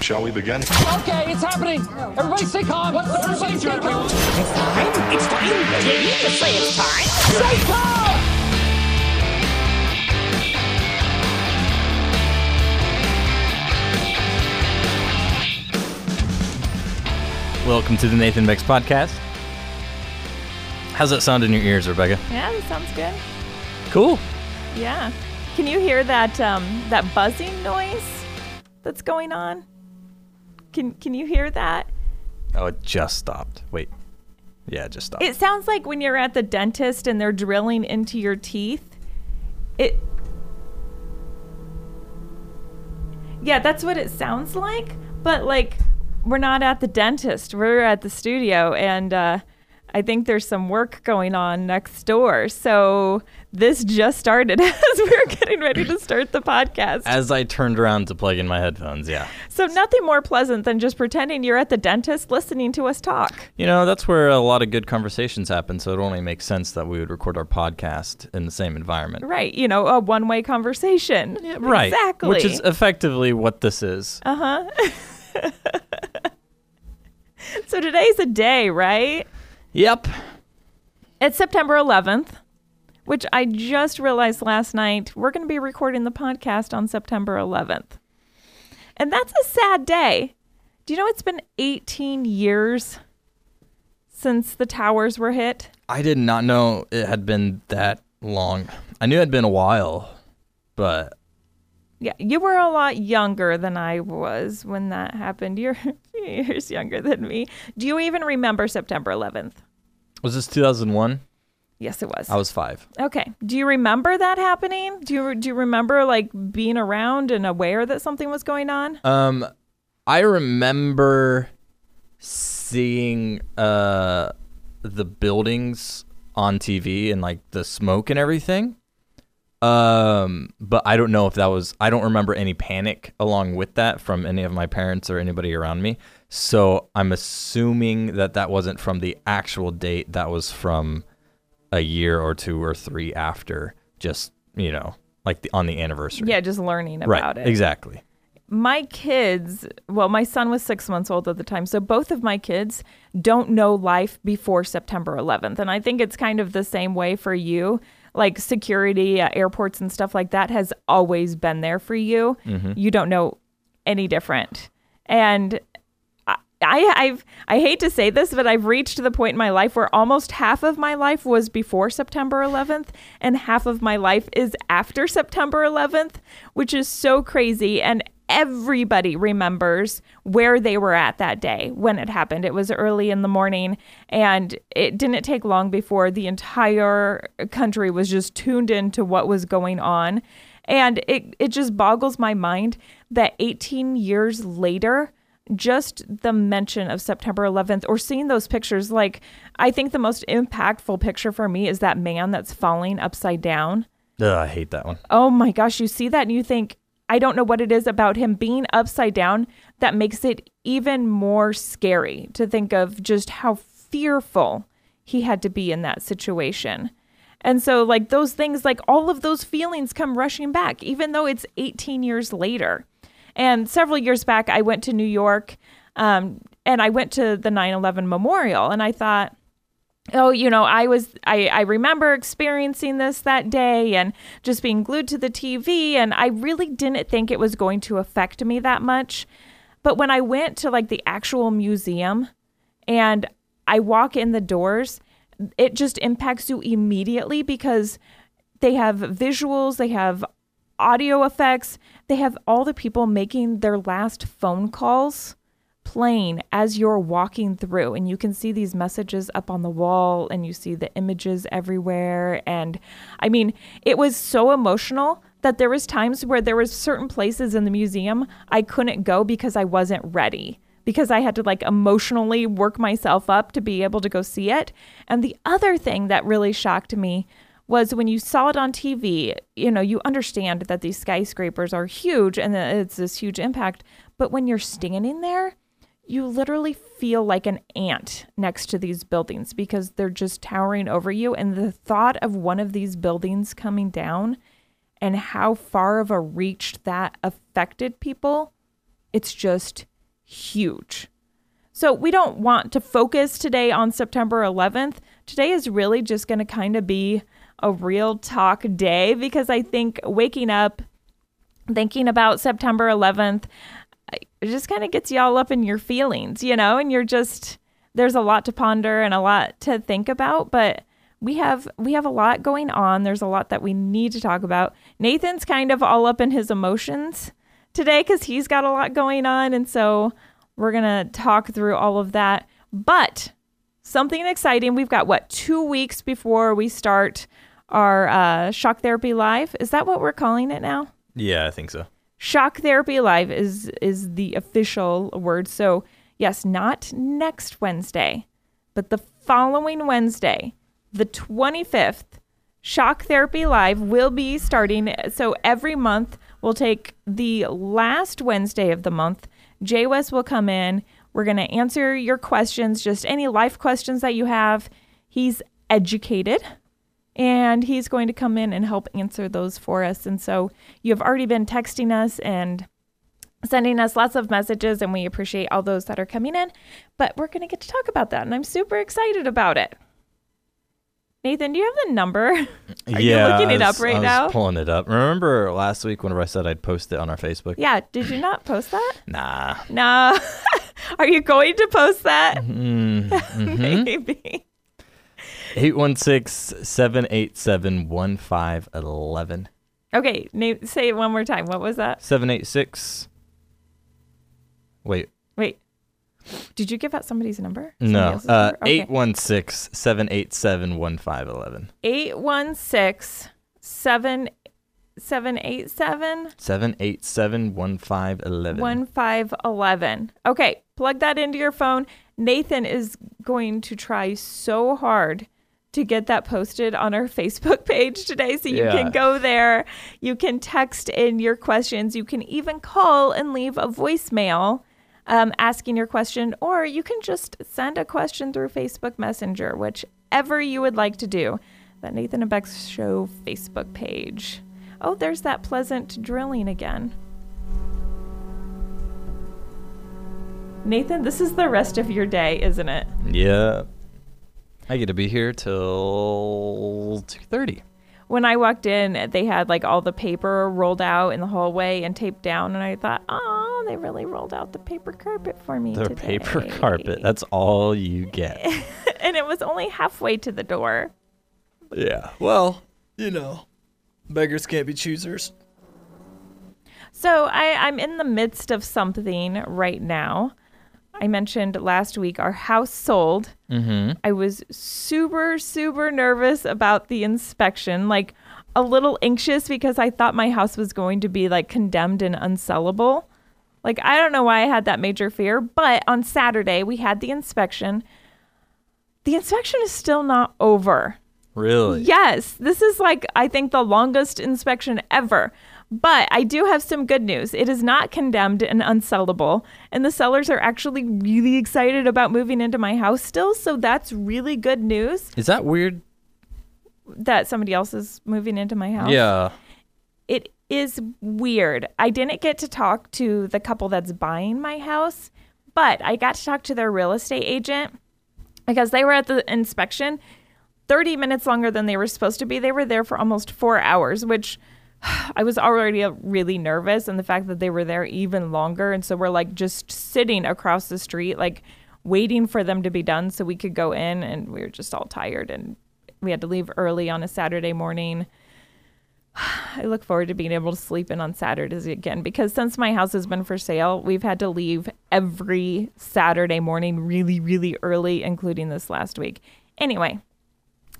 Shall we begin? Okay, it's happening. Everybody stay calm. What's the procedure, everyone? It's time. It's time. Did you just say it's time? Stay calm! Welcome to the Nathan Bex podcast. How's that sound in your ears, Rebecca? Yeah, that sounds good. Cool. Yeah. Can you hear that um, that buzzing noise that's going on? Can Can you hear that? Oh, it just stopped. Wait. Yeah, it just stopped. It sounds like when you're at the dentist and they're drilling into your teeth. It. Yeah, that's what it sounds like. But like, we're not at the dentist. We're at the studio, and uh, I think there's some work going on next door. So this just started as we were getting ready to start the podcast. As I turned around to plug in my headphones, yeah. So nothing more pleasant than just pretending you're at the dentist listening to us talk. You know, that's where a lot of good conversations happen, so it only makes sense that we would record our podcast in the same environment. Right. You know, a one way conversation. Right. Exactly. Which is effectively what this is. Uh huh. so today's a day, right? Yep. It's September 11th, which I just realized last night. We're going to be recording the podcast on September 11th. And that's a sad day. Do you know it's been 18 years since the towers were hit? I did not know it had been that long. I knew it had been a while, but Yeah, you were a lot younger than I was when that happened. You're years younger than me. Do you even remember September 11th? was this 2001? Yes, it was. I was five. Okay. Do you remember that happening? Do you do you remember like being around and aware that something was going on? Um, I remember seeing uh the buildings on TV and like the smoke and everything. Um, but I don't know if that was. I don't remember any panic along with that from any of my parents or anybody around me. So I'm assuming that that wasn't from the actual date. That was from a year or two or three after. Just you know, like the, on the anniversary. Yeah, just learning right. about it. Exactly. My kids, well, my son was six months old at the time, so both of my kids don't know life before September 11th, and I think it's kind of the same way for you. Like security at airports and stuff like that has always been there for you. Mm-hmm. You don't know any different, and I, I've I hate to say this, but I've reached the point in my life where almost half of my life was before September 11th, and half of my life is after September 11th, which is so crazy. And everybody remembers where they were at that day when it happened. It was early in the morning, and it didn't take long before the entire country was just tuned into what was going on. And it, it just boggles my mind that 18 years later, just the mention of September 11th or seeing those pictures, like, I think the most impactful picture for me is that man that's falling upside down. Ugh, I hate that one. Oh my gosh, you see that and you think, I don't know what it is about him being upside down that makes it even more scary to think of just how fearful he had to be in that situation. And so, like, those things, like, all of those feelings come rushing back, even though it's 18 years later. And several years back, I went to New York um, and I went to the 9 11 memorial and I thought, oh you know i was I, I remember experiencing this that day and just being glued to the tv and i really didn't think it was going to affect me that much. But when i went to like the actual museum and i walk in the doors it just impacts you immediately because they have visuals they have audio effects. They have all the people making their last phone calls playing as you're walking through. And you can see these messages up on the wall and you see the images everywhere. And i mean it was so emotional that there was times where there was certain places in the museum i couldn't go because i wasn't ready because i had to like emotionally work myself up to be able to go see it. And the other thing that really shocked me was when you saw it on TV, you know, you understand that these skyscrapers are huge and that it's this huge impact. But when you're standing there, you literally feel like an ant next to these buildings because they're just towering over you. And the thought of one of these buildings coming down and how far of a reach that affected people, it's just huge. So we don't want to focus today on September 11th. Today is really just going to kind of be a real talk day because I think waking up thinking about September 11th it just kind of gets you all up in your feelings, you know, and you're just there's a lot to ponder and a lot to think about, but we have we have a lot going on. There's a lot that we need to talk about. Nathan's kind of all up in his emotions today cuz he's got a lot going on and so we're going to talk through all of that. But something exciting, we've got what 2 weeks before we start our uh, shock therapy live. Is that what we're calling it now? Yeah, I think so. Shock Therapy Live is is the official word. So, yes, not next Wednesday, but the following Wednesday, the 25th, Shock Therapy Live will be starting. So, every month we'll take the last Wednesday of the month. Jay West will come in. We're going to answer your questions, just any life questions that you have. He's educated and he's going to come in and help answer those for us. And so you have already been texting us and sending us lots of messages, and we appreciate all those that are coming in. But we're going to get to talk about that, and I'm super excited about it. Nathan, do you have the number? Are yeah, you looking it up right I was now? Pulling it up. Remember last week whenever I said I'd post it on our Facebook? Yeah, did you not post that? Nah. Nah. Are you going to post that? Mm-hmm. Maybe. 816-787-1511. Okay, Nate, say it one more time. What was that? 786 Wait, Wait. Did you give out somebody's number? no. Somebody else's Uh number? Okay. 816-787-1511. 816 787 787-1511. 1511. Okay, plug that into your phone. Nathan is going to try so hard to get that posted on our Facebook page today. So you Yeah. can go there. You can text in your questions. You can even call and leave a voicemail um, asking your question, or you can just send a question through Facebook Messenger, whichever you would like to do. That Nathan and Beck's Show Facebook page. Oh, there's that pleasant drilling again. Nathan, this is the rest of your day, isn't it? Yeah. I get to be here till 2:30. When I walked in, they had like all the paper rolled out in the hallway and taped down, and I thought, oh, they really rolled out the paper carpet for me The today. paper carpet. That's all you get. and it was only halfway to the door. yeah. Well, you know, beggars can't be choosers. So I, I'm in the midst of something right now. I mentioned last week our house sold. Mm-hmm. I was super, super nervous about the inspection, like a little anxious because I thought my house was going to be like condemned and unsellable. Like, I don't know why I had that major fear, but on Saturday we had the inspection. The inspection is still not over. Really? Yes, this is like, I think, the longest inspection ever. But I do have some good news. It is not condemned and unsellable. And the sellers are actually really excited about moving into my house still. So that's really good news Is that weird? that somebody else is moving into my house. Yeah. It is weird. I didn't get to talk to the couple that's buying my house, but I got to talk to their real estate agent because they were at the inspection 30 minutes longer than they were supposed to be. They were there for almost four hours, which I was already really nervous. And the fact that they were there even longer. And so we're like just sitting across the street, like waiting for them to be done so we could go in. And we were just all tired and we had to leave early on a Saturday morning. I look forward to being able to sleep in on Saturdays again because since my house has been for sale, we've had to leave every Saturday morning really, really early, including this last week. Anyway,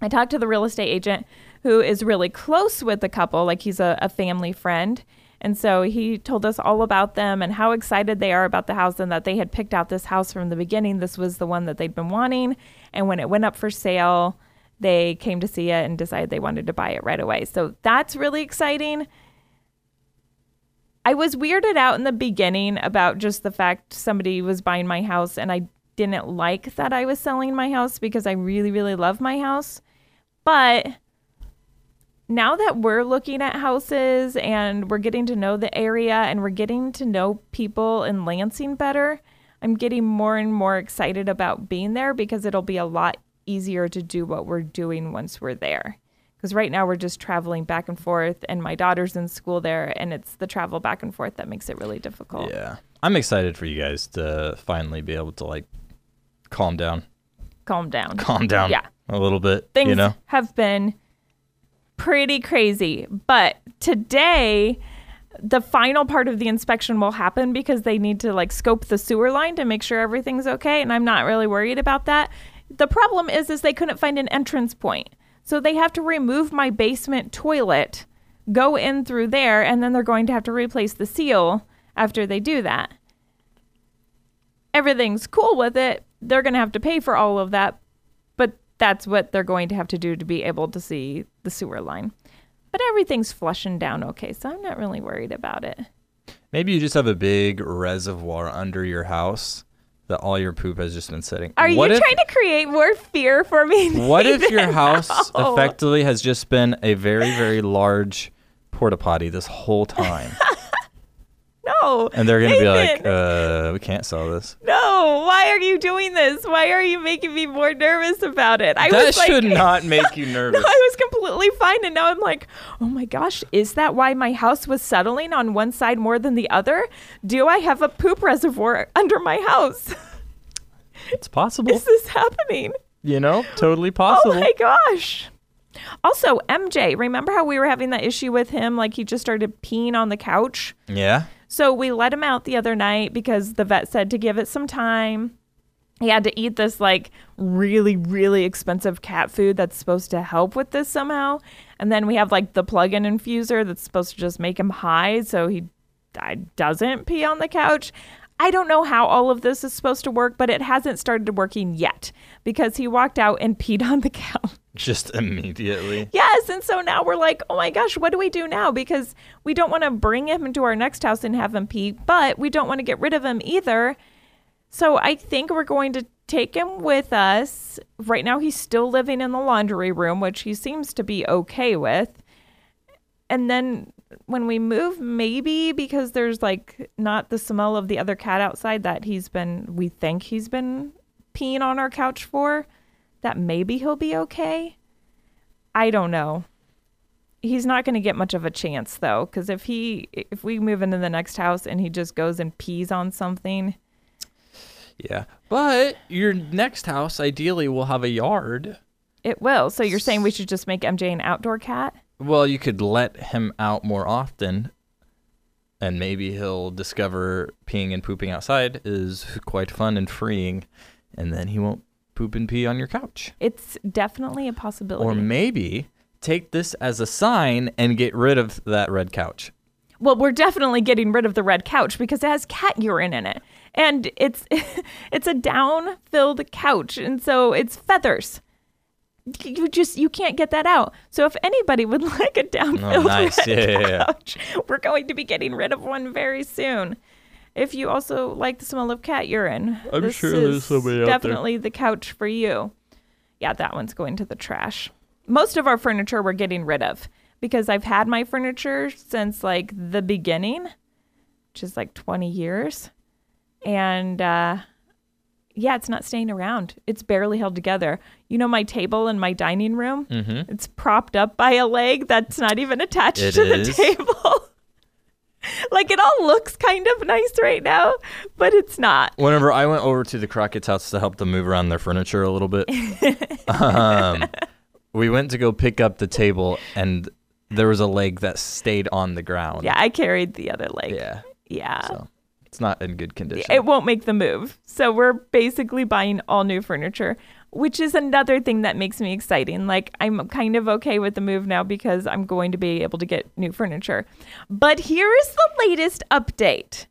I talked to the real estate agent who is really close with the couple, like he's a, a family friend. And so he told us all about them and how excited they are about the house and that they had picked out this house from the beginning. This was the one that they'd been wanting. And when it went up for sale, they came to see it and decided they wanted to buy it right away. So that's really exciting. I was weirded out in the beginning about just the fact somebody was buying my house and I didn't like that I was selling my house because I really, really love my house. But now that we're looking at houses and we're getting to know the area and we're getting to know people in Lansing better, I'm getting more and more excited about being there because it'll be a lot easier to do what we're doing once we're there. Because right now we're just traveling back and forth, and my daughter's in school there, and it's the travel back and forth that makes it really difficult. Yeah. I'm excited for you guys to finally be able to like calm down. Calm down. Calm down Yeah. a little bit. things you know? have been pretty crazy. But today, the final part of the inspection will happen because they need to like scope the sewer line to make sure everything's okay. And I'm not really worried about that. The problem is, is they couldn't find an entrance point, so they have to remove my basement toilet, go in through there, and then they're going to have to replace the seal after they do that. Everything's cool with it. They're going to have to pay for all of that, that's what they're going to have to do to be able to see the sewer line. But everything's flushing down okay, so I'm not really worried about it. Maybe you just have a big reservoir under your house that all your poop has just been sitting. Are what you if, trying to create more fear for me? What if your house effectively has just been a very, very large porta potty this whole time? No. And they're gonna be like, uh, we can't sell this. no. Why are you doing this? Why are you making me more nervous about it? I that was like, should not make you nervous. No, I was completely fine, and now I'm like, oh my gosh, is that why my house was settling on one side more than the other? Do I have a poop reservoir under my house? It's possible. is this happening? you know, totally possible. Oh my gosh. Also, MJ, remember how we were having that issue with him? Like he just started peeing on the couch? yeah. So we let him out the other night because the vet said to give it some time. He had to eat this like really, really expensive cat food that's supposed to help with this somehow. And then we have like the plug in infuser that's supposed to just make him high so he doesn't pee on the couch. I don't know how all of this is supposed to work, but it hasn't started working yet because he walked out and peed on the couch. Just immediately. Yes. And so now we're like, oh my gosh, what do we do now? Because we don't want to bring him into our next house and have him pee, but we don't want to get rid of him either. So I think we're going to take him with us. Right now, he's still living in the laundry room, which he seems to be okay with. And then when we move, maybe because there's like not the smell of the other cat outside that he's been, we think he's been peeing on our couch for, that maybe he'll be okay. I don't know. He's not going to get much of a chance though, because if he, if we move into the next house and he just goes and pees on something, Yeah. But your next house ideally will have a yard. it will. So you're saying we should just make MJ an outdoor cat? Well, you could let him out more often and maybe he'll discover peeing and pooping outside is quite fun and freeing and then he won't poop and pee on your couch. It's definitely a possibility. Or maybe take this as a sign and get rid of that red couch. Well, we're definitely getting rid of the red couch because it has cat urine in it. And it's it's a down-filled couch and so it's feathers. You just you can't get that out. So if anybody would like a down-filled Oh, nice. red Yeah, yeah, yeah. couch, we're going to be getting rid of one very soon. If you also like the smell of cat urine, I'm this sure there's is somebody out there. definitely the couch for you. Yeah, that one's going to the trash. Most of our furniture we're getting rid of because I've had my furniture since like the beginning, which is like 20 years. And uh, yeah, it's not staying around. It's barely held together. You know, my table in my dining room, Mm-hmm. it's propped up by a leg that's not even attached It to is. the table. like it all looks kind of nice right now, but it's not. Whenever I went over to the Crockett's house to help them move around their furniture a little bit, um, we went to go pick up the table, and there was a leg that stayed on the ground. Yeah, I carried the other leg. Yeah. Yeah. So it's not in good condition. it won't make the move. So we're basically buying all new furniture, which is another thing that makes me exciting. Like I'm kind of okay with the move now because I'm going to be able to get new furniture. But here is the latest update.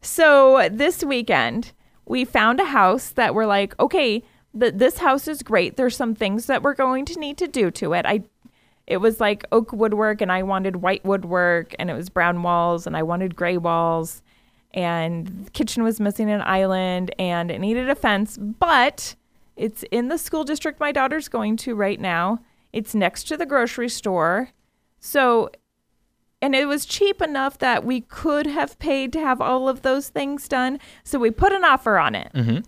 So this weekend, we found a house that we're like, okay, th- this house is great. There's some things that we're going to need to do to it. I it was like oak woodwork and I wanted white woodwork and it was brown walls and I wanted gray walls and the kitchen was missing an island and it needed a fence, but it's in the school district my daughter's going to right now. It's next to the grocery store. So and it was cheap enough that we could have paid to have all of those things done. So we put an offer on it. Mm-hmm.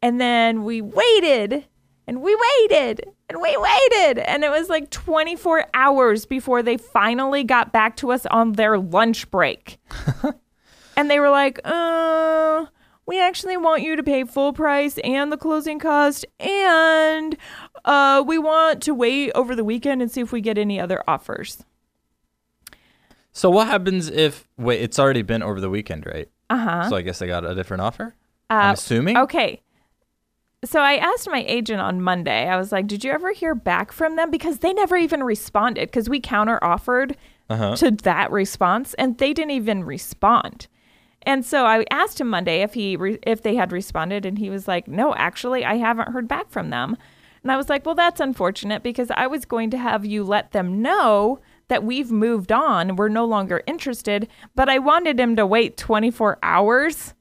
And then we waited and we waited and we waited. And it was like 24 hours before they finally got back to us on their lunch break. and they were like, uh, we actually want you to pay full price and the closing cost. And uh, we want to wait over the weekend and see if we get any other offers. So what happens if wait? It's already been over the weekend, right? Uh huh. So I guess I got a different offer. I'm assuming. Okay. So I asked my agent on Monday. I was like, "Did you ever hear back from them?" Because they never even responded. Because we counter offered Uh-huh. to that response, and they didn't even respond. And so I asked him Monday if he re- if they had responded, and he was like, "No, actually, I haven't heard back from them." And I was like, "Well, that's unfortunate because I was going to have you let them know that we've moved on, we're no longer interested, but I wanted him to wait 24 hours."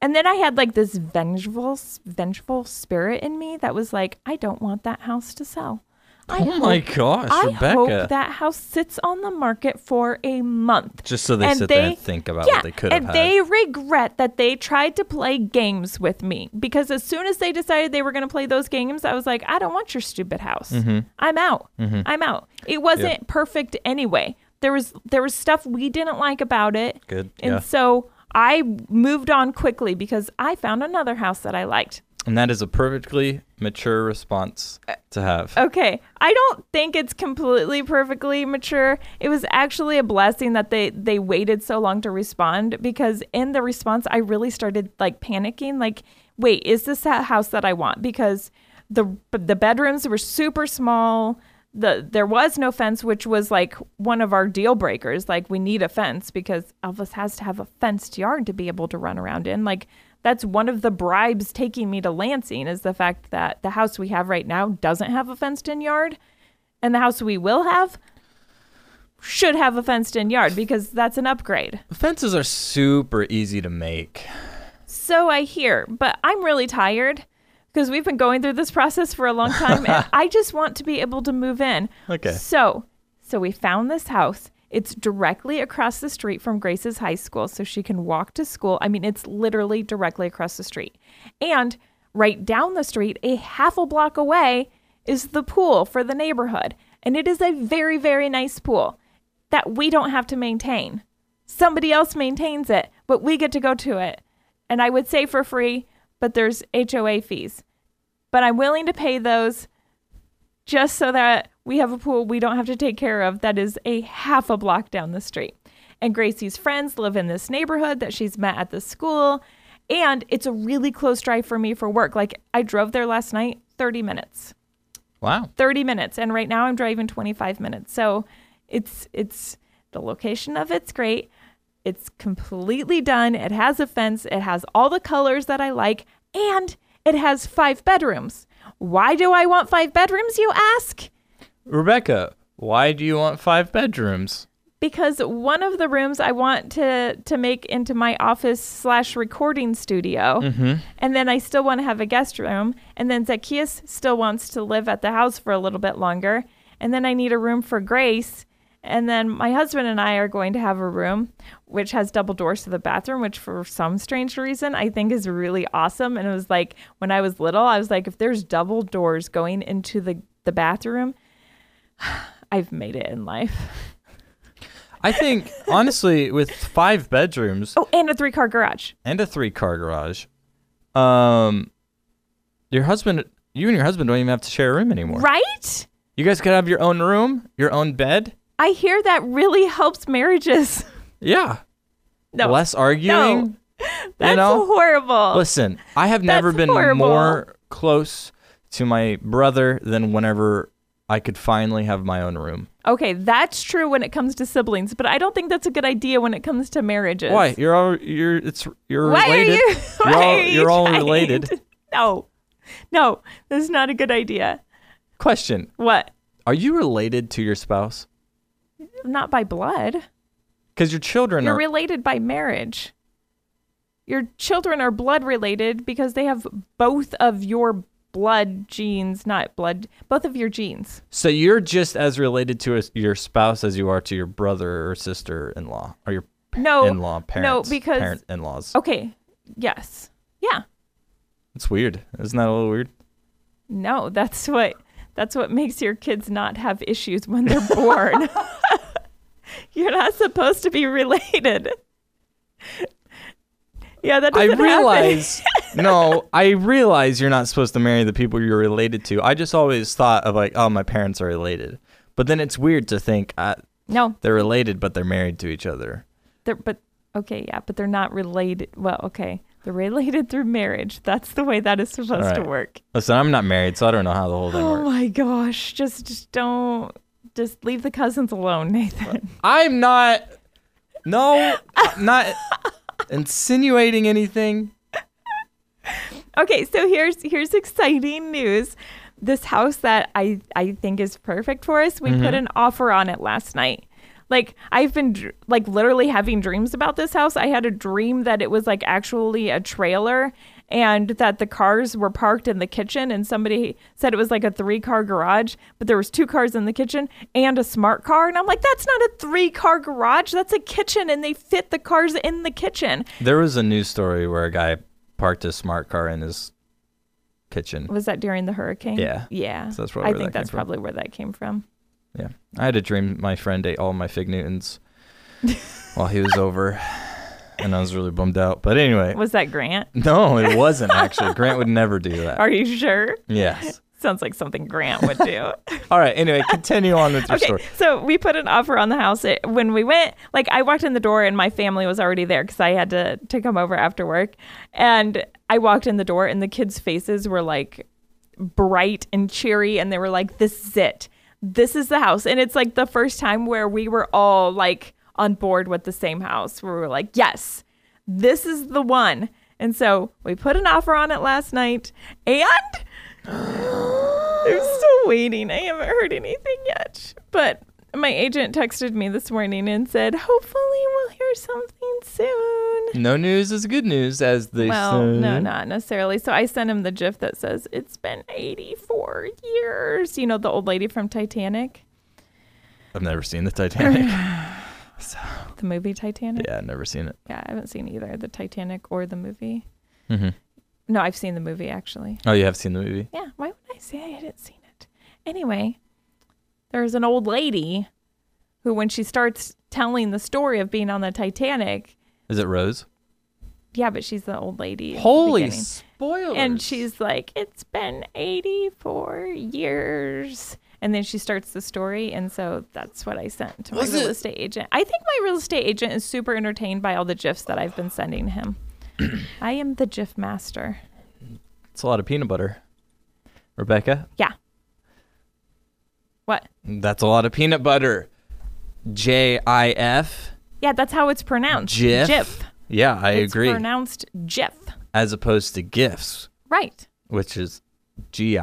And then I had like this vengeful vengeful spirit in me that was like, "I don't want that house to sell." I Oh my hope- gosh, I Rebecca! hope that house sits on the market for a month. Just so they And sit there and think about yeah, what they could have and had. they regret that they tried to play games with me because as soon as they decided they were going to play those games, I was like, I don't want your stupid house. Mm-hmm. I'm out. I'm out. It wasn't perfect anyway. There was there was stuff we didn't like about it. Good, And yeah. so I moved on quickly because I found another house that I liked. And that is a perfectly mature response to have. Okay. I don't think it's completely perfectly mature. It was actually a blessing that they they waited so long to respond because in the response I really started like panicking like wait, is this that house that I want? Because the the bedrooms were super small. The there was no fence which was like one of our deal breakers. Like we need a fence because Elvis has to have a fenced yard to be able to run around in. Like that's one of the bribes taking me to Lansing is the fact that the house we have right now doesn't have a fenced in yard and the house we will have should have a fenced in yard because that's an upgrade. Fences are super easy to make. So I hear, but I'm really tired because we've been going through this process for a long time and I just want to be able to move in. Okay. So, so we found this house. It's directly across the street from Grace's high school so she can walk to school. I mean, it's literally directly across the street. And right down the street, a half a block away, is the pool for the neighborhood. And it is a very, very nice pool that we don't have to maintain. Somebody else maintains it, but we get to go to it. And I would say for free, but there's HOA fees. But I'm willing to pay those just so that we have a pool we don't have to take care of that is a half a block down the street. And Gracie's friends live in this neighborhood that she's met at the school. And it's a really close drive for me for work. Like I drove there last night, 30 minutes. Wow. 30 minutes and right now I'm driving 25 minutes. So it's it's the location of it's great. It's completely done. It has a fence. It has all the colors that I like and it has 5 bedrooms. Why do I want 5 bedrooms you ask? Rebecca, why do you want five bedrooms? because one of the rooms I want to to make into my office slash recording studio, mm-hmm. and then I still want to have a guest room, and then Zacchaeus still wants to live at the house for a little bit longer, and then I need a room for Grace, and then my husband and I are going to have a room which has double doors to the bathroom, which for some strange reason I think is really awesome. And it was like when I was little, I was like, if there's double doors going into the the bathroom, I've made it in life. I think honestly, with five bedrooms Oh, and a three car garage. and a three car garage, um, your husband, you and your husband don't even have to share a room anymore. Right? You guys could have your own room, your own bed. I hear that really helps marriages. Yeah. No. Less arguing. That's know? horrible. Listen, I have never That's been horrible. more close to my brother than whenever I could finally have my own room. Okay, that's true when it comes to siblings, but I don't think that's a good idea when it comes to marriages. Why? You're all you're it's you're Why related. are you? Why You're all, are you you're all related. to- No, no, this is not a good idea. Question: What? Are you related to your spouse? Not by blood. Because your children You're are. related by marriage. Your children are blood related because they have both of your blood genes, not blood, both of your genes. So you're just as related to a, your spouse as you are to your brother or sister-in-law or your No, in-law parents. no, because parent-in-laws. okay, yes, yeah, It's weird. Isn't that a little weird? no, that's what that's what makes your kids not have issues when they're born. You're not supposed to be related. Yeah, that I realize. no, I realize you're not supposed to marry the people you're related to. I just always thought of like, oh, my parents are related. But then it's weird to think uh, no, they're related, but they're married to each other. they're but okay, yeah, but they're not related. Well, okay, they're related through marriage. That's the way that is supposed to work. Listen, I'm not married, so I don't know how the whole thing Oh works. my gosh, just, just don't just leave the cousins alone, Nathan. I'm not. No, I'm not insinuating anything. Okay, so here's here's exciting news. This house that I I think is perfect for us. We put mm-hmm. an offer on it last night. Like I've been dr- like literally having dreams about this house. I had a dream that it was like actually a trailer and that the cars were parked in the kitchen and somebody said it was like a three car garage, but there was two cars in the kitchen and a smart car and I'm like that's not a three car garage, that's a kitchen and they fit the cars in the kitchen. There was a news story where a guy parked his smart car in his kitchen. Was that during the hurricane? Yeah. Yeah. So that's probably I think that that's from. probably where that came from. Yeah. I had a dream my friend ate all my fig Newtons while he was over. And I was really bummed out. But anyway. Was that Grant? No, it wasn't actually. Grant would never do that. Are you sure? Yes. Sounds like something Grant would do. All right. Anyway, continue on with your okay, story. so we put an offer on the house. It, when we went, like I walked in the door and my family was already there because I had to to come over after work. And I walked in the door and the kids' faces were like bright and cheery, and they were like, "This is it. This is the house." And it's like the first time where we were all like on board with the same house. Where we were like, "Yes, this is the one." And so we put an offer on it last night, and I'm still waiting. I haven't heard anything yet. But my agent texted me this morning and said, hopefully we'll hear something soon. No news is good news, as they Well, say. no, not necessarily. So I sent him the gif that says, it's been 84 years. You know, the old lady from Titanic, I've never seen the Titanic. the movie Titanic. yeah, I've never seen it. Yeah, I haven't seen either the Titanic or the movie. Mm-hmm. No, I've seen the movie actually. Oh, you have seen the movie? Yeah, why would I say I hadn't seen it? Anyway, there's an old lady who, when she starts telling the story of being on the Titanic, Is it Rose? yeah, but she's the old lady. Holy spoilers! And she's like, it's been 84 years. And then she starts the story. And so that's what I sent to my Was real it- estate agent. I think my real estate agent is super entertained by all the GIFs that I've been sending him. I am the GIF master. it's a lot of peanut butter. Rebecca, Yeah. What? that's a lot of peanut butter. J I F. Yeah, that's how it's pronounced. Jif? GIF. Yeah, I it's agree. pronounced GIF. As opposed to gifs Right. which is G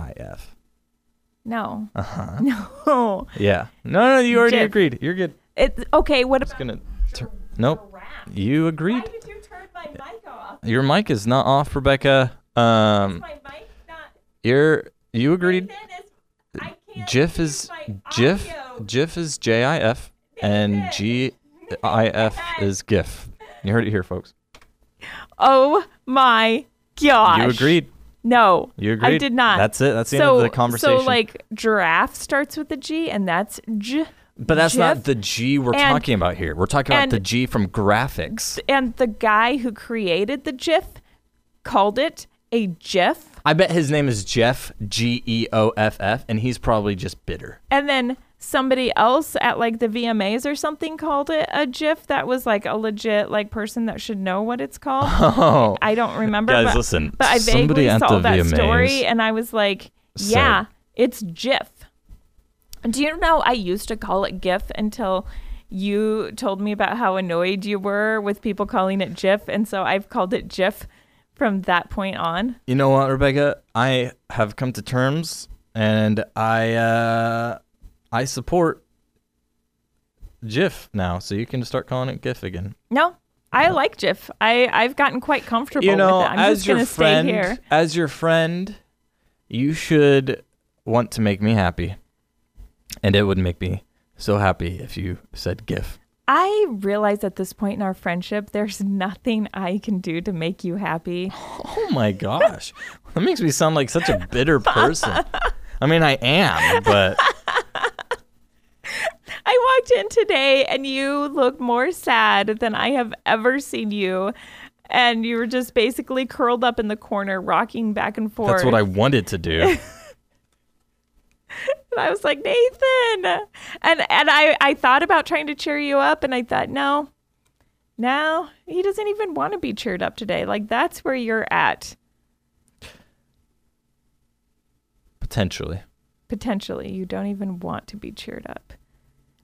No. Uh-huh. No. Yeah. No, no, you already Jif. agreed. You're good. It's okay. What about Gonna. Tur- nope. You agreed. Why did you turn my mic off? Your mic is not off, Rebecca. Um, My mic not. you're you agreed. I can't GIF is GIF. GIF is J I F, and G I F is GIF. You heard it here, folks. Oh my gosh. You agreed. No. You agreed. I did not. That's it. That's the so, end of the conversation. So like giraffe starts with a G and that's J. but that's not the G we're And- talking about here. We're talking about and- the G from graphics. And the guy who created the GIF called it a GIF. I bet his name is Jeff G E O F F, and he's probably just bitter. And then somebody else at like the VMAs or something called it a GIF that was like a legit like person that should know what it's called. Oh, I don't remember. Guys, but, listen, But I somebody vaguely saw that VMAs story and I was like, said- yeah, it's GIF. Do you know I used to call it GIF until you told me about how annoyed you were with people calling it GIF, and so I've called it GIF from that point on. You know what, Rebecca? I have come to terms, and I uh, I support GIF now, so you can start calling it GIF again. No, I like GIF. I I've gotten quite comfortable you know, with it. I'm as just your gonna friend, stay here. as your friend, you should want to make me happy. And it would make me so happy if you said GIF. I realize at this point in our friendship, there's nothing I can do to make you happy. Oh my gosh. that makes me sound like such a bitter person. I mean, I am, but I walked in today and you looked more sad than I have ever seen you. And you were just basically curled up in the corner, rocking back and forth. that's what I wanted to do. And I was like, Nathan. And and I, I thought about trying to cheer you up and I thought, no, no, he doesn't even want to be cheered up today. Like that's where you're at. Potentially. Potentially. You don't even want to be cheered up.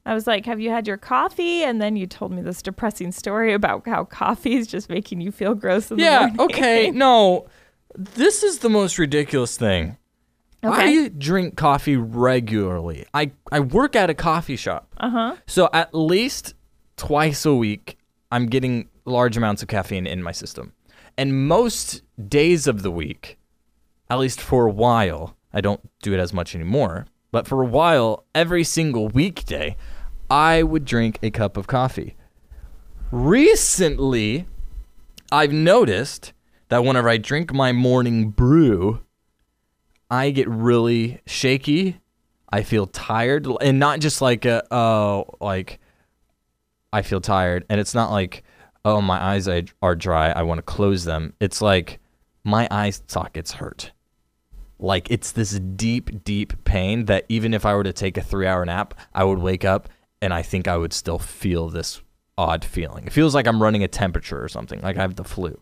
I was like, Have you had your coffee? And then you told me this depressing story about how coffee is just making you feel gross in the Yeah, morning. okay. No. This is the most ridiculous thing. Okay. I drink coffee regularly. I, I work at a coffee shop. Uh huh. So at least twice a week, I'm getting large amounts of caffeine in my system. And most days of the week, at least for a while, I don't do it as much anymore, but for a while, every single weekday, I would drink a cup of coffee. Recently, I've noticed that whenever I drink my morning brew, I get really shaky. I feel tired, and not just like a oh, like I feel tired, and it's not like oh my eyes are- dry. I want to close them. It's like my eye sockets hurt. Like it's this deep, deep pain that even if I were to take a three-hour nap, I would wake up and I think I would still feel this odd feeling. It feels like I'm running a temperature or something, like I have the flu.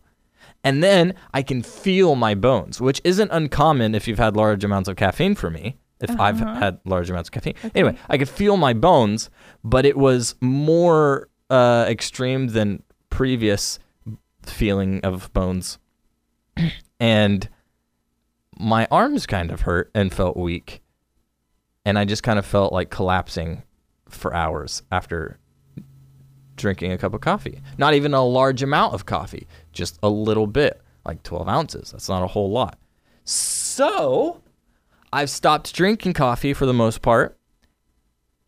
And then I can feel my bones, which isn't uncommon if you've had large amounts of caffeine for me. If I've had large amounts of caffeine. Anyway, I could feel my bones, but it was more uh, extreme than previous feeling of bones. and my arms kind of hurt and felt weak. And I just kind of felt like collapsing for hours after drinking a cup of coffee. Not even a large amount of coffee, just a little bit, like 12 ounces. That's not a whole lot. So I've stopped drinking coffee for the most part,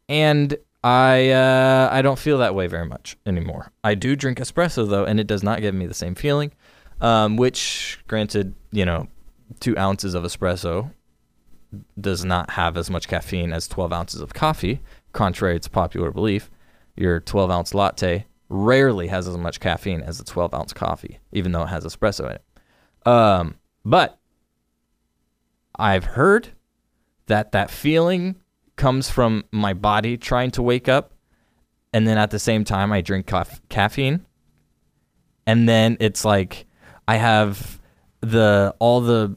and I uh, I don't feel that way very much anymore. I do drink espresso though, and it does not give me the same feeling. Um, which, granted, you know, two ounces of espresso does not have as much caffeine as 12 ounces of coffee, contrary to popular belief. Your 12 ounce latte rarely has as much caffeine as a 12 ounce coffee, even though it has espresso in it. Um, but I've heard that that feeling comes from my body trying to wake up, and then at the same time, I drink caff- caffeine, and then it's like I have the all the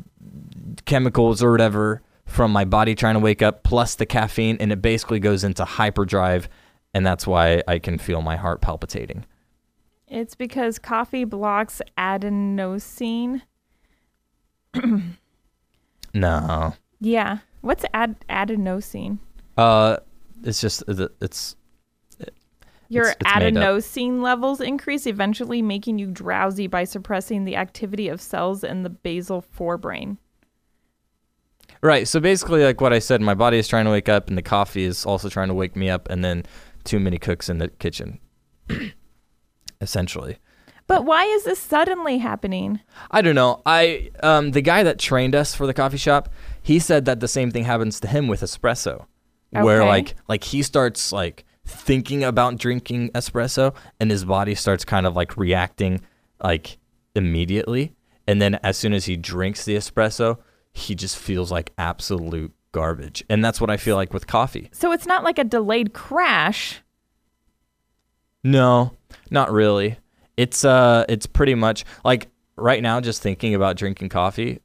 chemicals or whatever from my body trying to wake up plus the caffeine and it basically goes into hyperdrive and that's why I can feel my heart palpitating. It's because coffee blocks adenosine. No. Yeah. What's ad- adenosine? Uh it's just it's Your It's- it's adenosine levels increase, eventually making you drowsy by suppressing the activity of cells in the basal forebrain. Right. So basically like what I said, my body is trying to wake up and the coffee is also trying to wake me up and then too many cooks in the kitchen. Essentially. But why is this suddenly happening? I don't know. I um the guy that trained us for the coffee shop, he said that the same thing happens to him with espresso. Where like like he starts like thinking about drinking espresso and his body starts kind of like reacting like immediately and then as soon as he drinks the espresso, he just feels like absolute garbage. And that's what I feel like with coffee. So it's not like a delayed crash. No, not really. It's uh it's pretty much like right now just thinking about drinking coffee.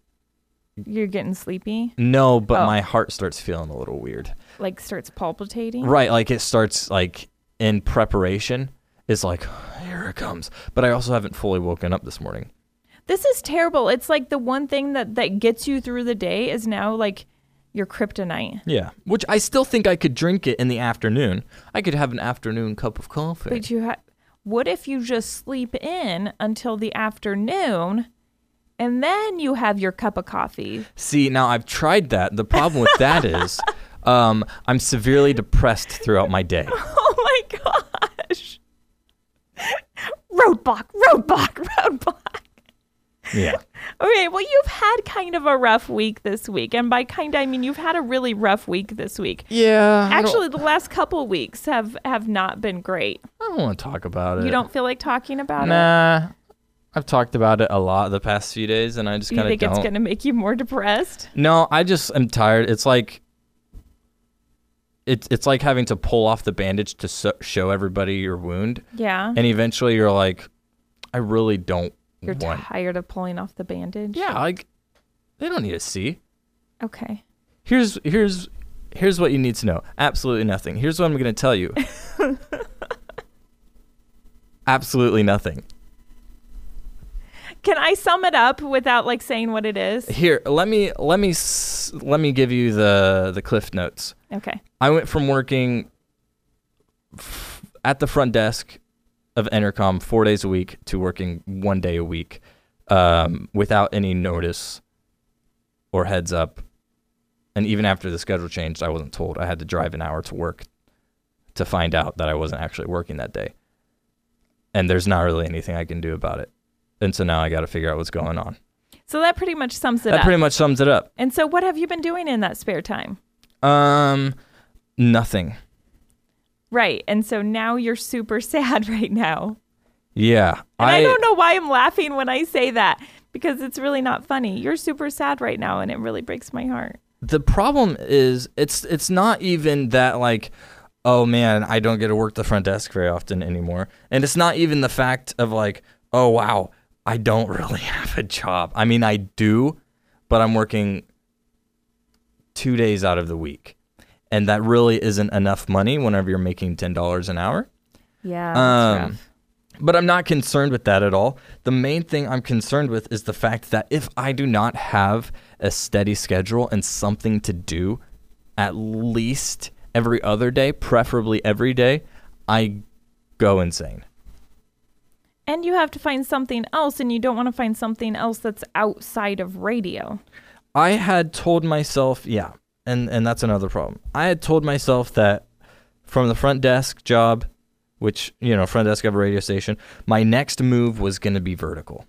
You're getting sleepy, No, but Oh. my heart starts feeling a little weird. like starts palpitating. Right, like it starts like in preparation. It's like here it comes. But I also haven't fully woken up this morning. This is terrible. It's like the one thing that that gets you through the day is now like your kryptonite. Yeah, which I still think I could drink it in the afternoon. I could have an afternoon cup of coffee. But you ha- what if you just sleep in until the afternoon and then you have your cup of coffee. See, now I've tried that. The problem with that is um, I'm severely depressed throughout my day. Oh my gosh. Roadblock, roadblock, roadblock. Yeah. Okay, well, you've had kind of a rough week this week. And by kind, I mean you've had a really rough week this week. Yeah. Actually, the last couple weeks have, have not been great. I don't want to talk about it. You don't feel like talking about it? Nah. I've talked about it a lot the past few days, and I just you kind of think don't. it's going to make you more depressed? No, I just am tired. It's like it's it's like having to pull off the bandage to so- show everybody your wound, Yeah. and eventually you're like, I really don't You're tired of pulling off the bandage? Yeah, like they don't need to see. Okay. Here's here's here's what you need to know. Absolutely nothing. Here's what I'm going to tell you. Absolutely nothing. Can I sum it up without like saying what it is? Here, let me let me let me give you the the cliff notes. Okay. I went from working f- at the front desk of Entercom four days a week to working one day a week um, without any notice or heads up. And even after the schedule changed, I wasn't told. I had to drive an hour to work to find out that I wasn't actually working that day. And there's not really anything I can do about it. And so now I got to figure out what's going on. So that pretty much sums it That up. That pretty much sums it up. and so what have you been doing in that spare time? Um, nothing. Right. And so now you're super sad right now. Yeah, And I, don't know why I'm laughing when I say that because it's really not funny. You're super sad right now and it really breaks my heart. the problem is it's it's not even that like oh man i don't get to work the front desk very often anymore and it's not even the fact of like oh wow i don't really have a job i mean i do but i'm working two days out of the week and that really isn't enough money whenever you're making $10 an hour Yeah. um, but I'm not concerned with that at all. The main thing I'm concerned with is the fact that if I do not have a steady schedule and something to do at least every other day, preferably every day, I go insane. and you have to find something else and you don't want to find something else that's outside of radio. I had told myself, yeah, and and that's another problem. I had told myself that from the front desk job, which you know, front desk of a radio station, my next move was going to be vertical.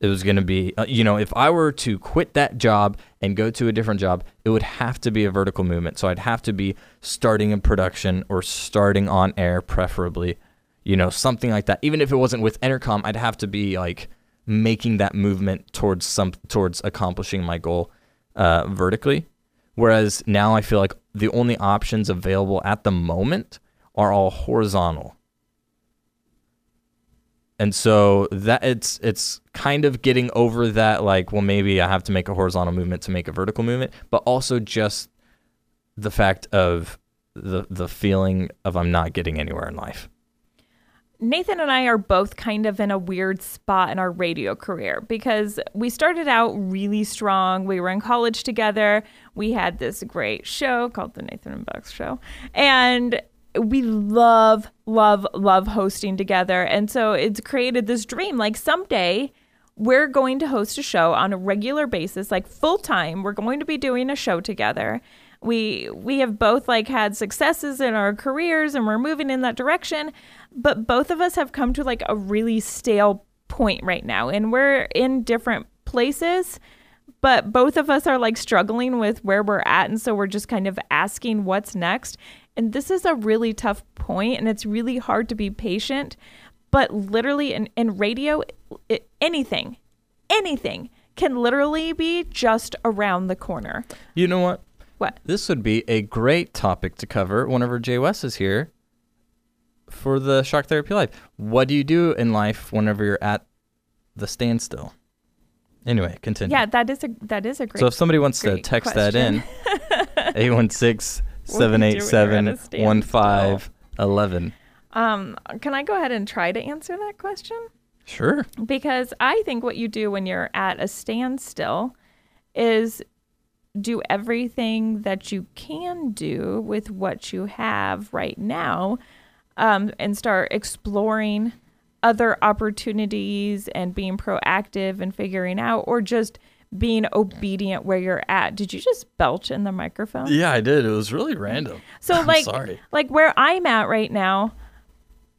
It was going to be, uh, you know, if I were to quit that job and go to a different job, it would have to be a vertical movement. So I'd have to be starting in production or starting on air, preferably, you know, something like that. Even if it wasn't with Entercom, I'd have to be like making that movement towards some towards accomplishing my goal uh, vertically. Whereas now I feel like the only options available at the moment are all horizontal. And so that it's it's kind of getting over that like well maybe I have to make a horizontal movement to make a vertical movement, but also just the fact of the the feeling of I'm not getting anywhere in life. Nathan and I are both kind of in a weird spot in our radio career because we started out really strong. We were in college together. We had this great show called The Nathan and Bex Show. And we love, love, love hosting together. And so it's created this dream like someday we're going to host a show on a regular basis, like full time. We're going to be doing a show together. We we have both like had successes in our careers and we're moving in that direction, but both of us have come to like a really stale point right now and we're in different places, but both of us are like struggling with where we're at and so we're just kind of asking what's next. And this is a really tough point and it's really hard to be patient, but literally in, in radio it, anything anything can literally be just around the corner. You know what? What? This would be a great topic to cover whenever Jay West is here for the Shock Therapy Live. What do you do in life whenever you're at the standstill? Anyway, continue. Yeah, that is a that is a great. so if somebody wants to text that in, question. 816 787 1511. um, can I go ahead and try to answer that question? Sure. Because I think what you do when you're at a standstill is do everything that you can do with what you have right now um, and start exploring other opportunities and being proactive and figuring out, or just being obedient where you're at. Did you just belch in the microphone? Yeah, I did. It was really random. So I'm like sorry. like where I'm at right now,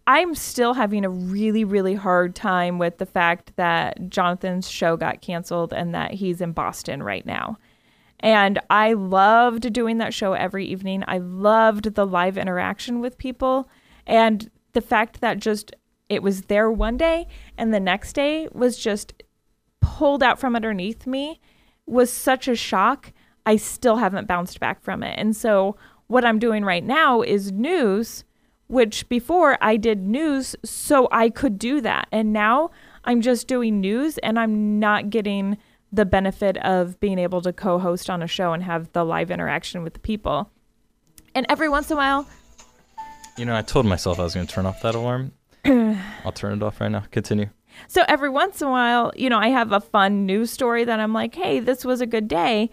I'm still having a really really hard time with the fact that Jonathan's show got canceled and that he's in Boston right now. And I loved doing that show every evening. I loved the live interaction with people and the fact that just it was there one day and the next day was just pulled out from underneath me was such a shock. I still haven't bounced back from it. And so what I'm doing right now is news, which before I did news so I could do that. And now I'm just doing news and I'm not getting the benefit of being able to co host on a show and have the live interaction with the people. And every once in a while, You know, I told myself I was going to turn off that alarm. I'll turn it off right now. Continue. So every once in a while, you know, I have a fun news story that I'm like, hey, this was a good day.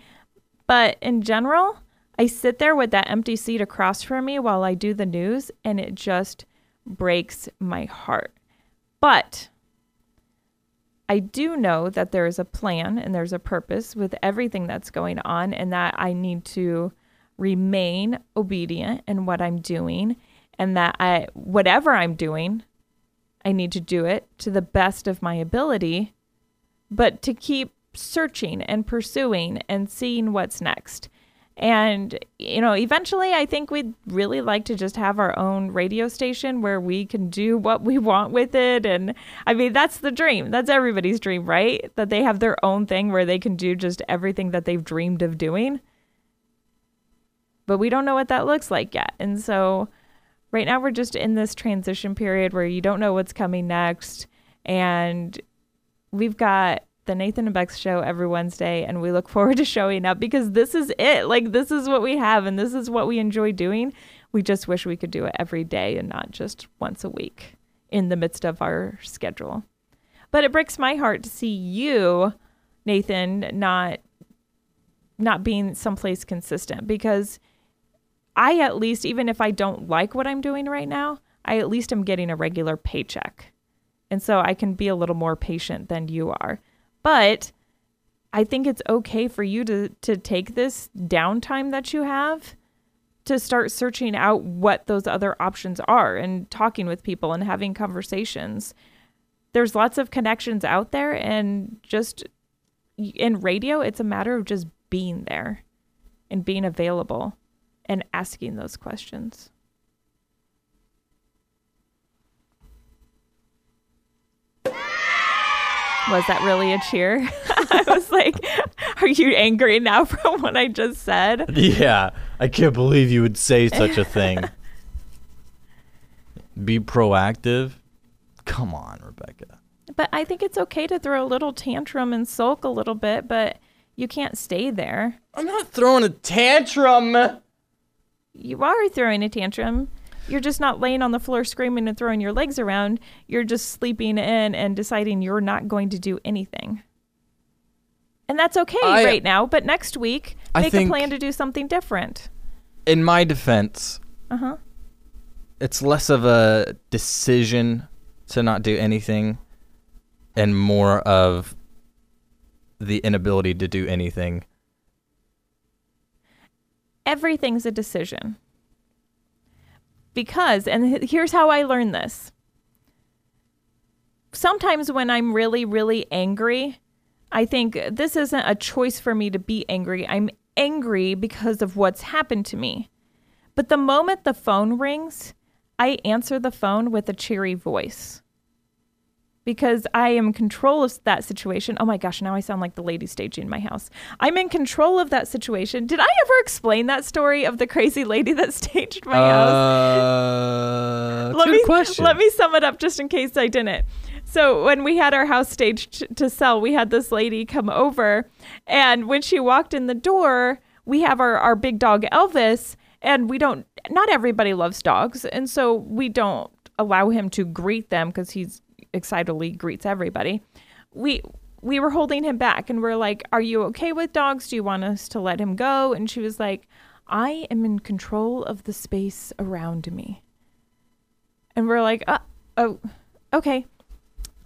But in general, I sit there with that empty seat across from me while I do the news, and it just breaks my heart. But I do know that there is a plan and there's a purpose with everything that's going on, and that I need to remain obedient in what I'm doing, and that I, whatever I'm doing, I need to do it to the best of my ability, but to keep searching and pursuing and seeing what's next. And, you know, eventually I think we'd really like to just have our own radio station where we can do what we want with it. And I mean, that's the dream. That's everybody's dream, right? That they have their own thing where they can do just everything that they've dreamed of doing. But we don't know what that looks like yet. And so right now we're just in this transition period where you don't know what's coming next. And we've got the Nathan and Bex show every Wednesday, and we look forward to showing up because this is it. Like, this is what we have, and this is what we enjoy doing. We just wish we could do it every day and not just once a week in the midst of our schedule. But it breaks my heart to see you, Nathan, not not being someplace consistent because I at least even if I don't like what I'm doing right now, I at least am getting a regular paycheck. And so I can be a little more patient than you are. But I think it's okay for you to to take this downtime that you have to start searching out what those other options are and talking with people and having conversations. There's lots of connections out there and just in radio it's a matter of just being there and being available and asking those questions. Was that really a cheer? I was like, are you angry now from what I just said? Yeah, I can't believe you would say such a thing. Be proactive. Come on, Rebecca. But I think it's okay to throw a little tantrum and sulk a little bit, but you can't stay there. I'm not throwing a tantrum. You are throwing a tantrum. You're just not laying on the floor screaming and throwing your legs around. You're just sleeping in and deciding you're not going to do anything. And that's okay I- right now, but next week, I make think- a plan to do something different. In my defense, Uh huh. it's less of a decision to not do anything and more of the inability to do anything. everything's a decision. Because, and here's how I learned this. Sometimes when I'm really, really angry, I think this isn't a choice for me to be angry. I'm angry because of what's happened to me. But the moment the phone rings, I answer the phone with a cheery voice because I am in control of that situation. Oh my gosh, now I sound like the lady staging my house. I'm in control of that situation. Did I ever explain that story of the crazy lady that staged my house? Uh, let good me question. let me sum it up just in case I didn't. So when we had our house staged to sell, we had this lady come over, and when she walked in the door, we have our our big dog Elvis, and we don't. Not everybody loves dogs, and so we don't allow him to greet them because he's excitedly greets everybody. We we were holding him back, and we're like, "Are you okay with dogs? Do you want us to let him go?" And she was like, "I am in control of the space around me." And we're like, uh, oh, okay.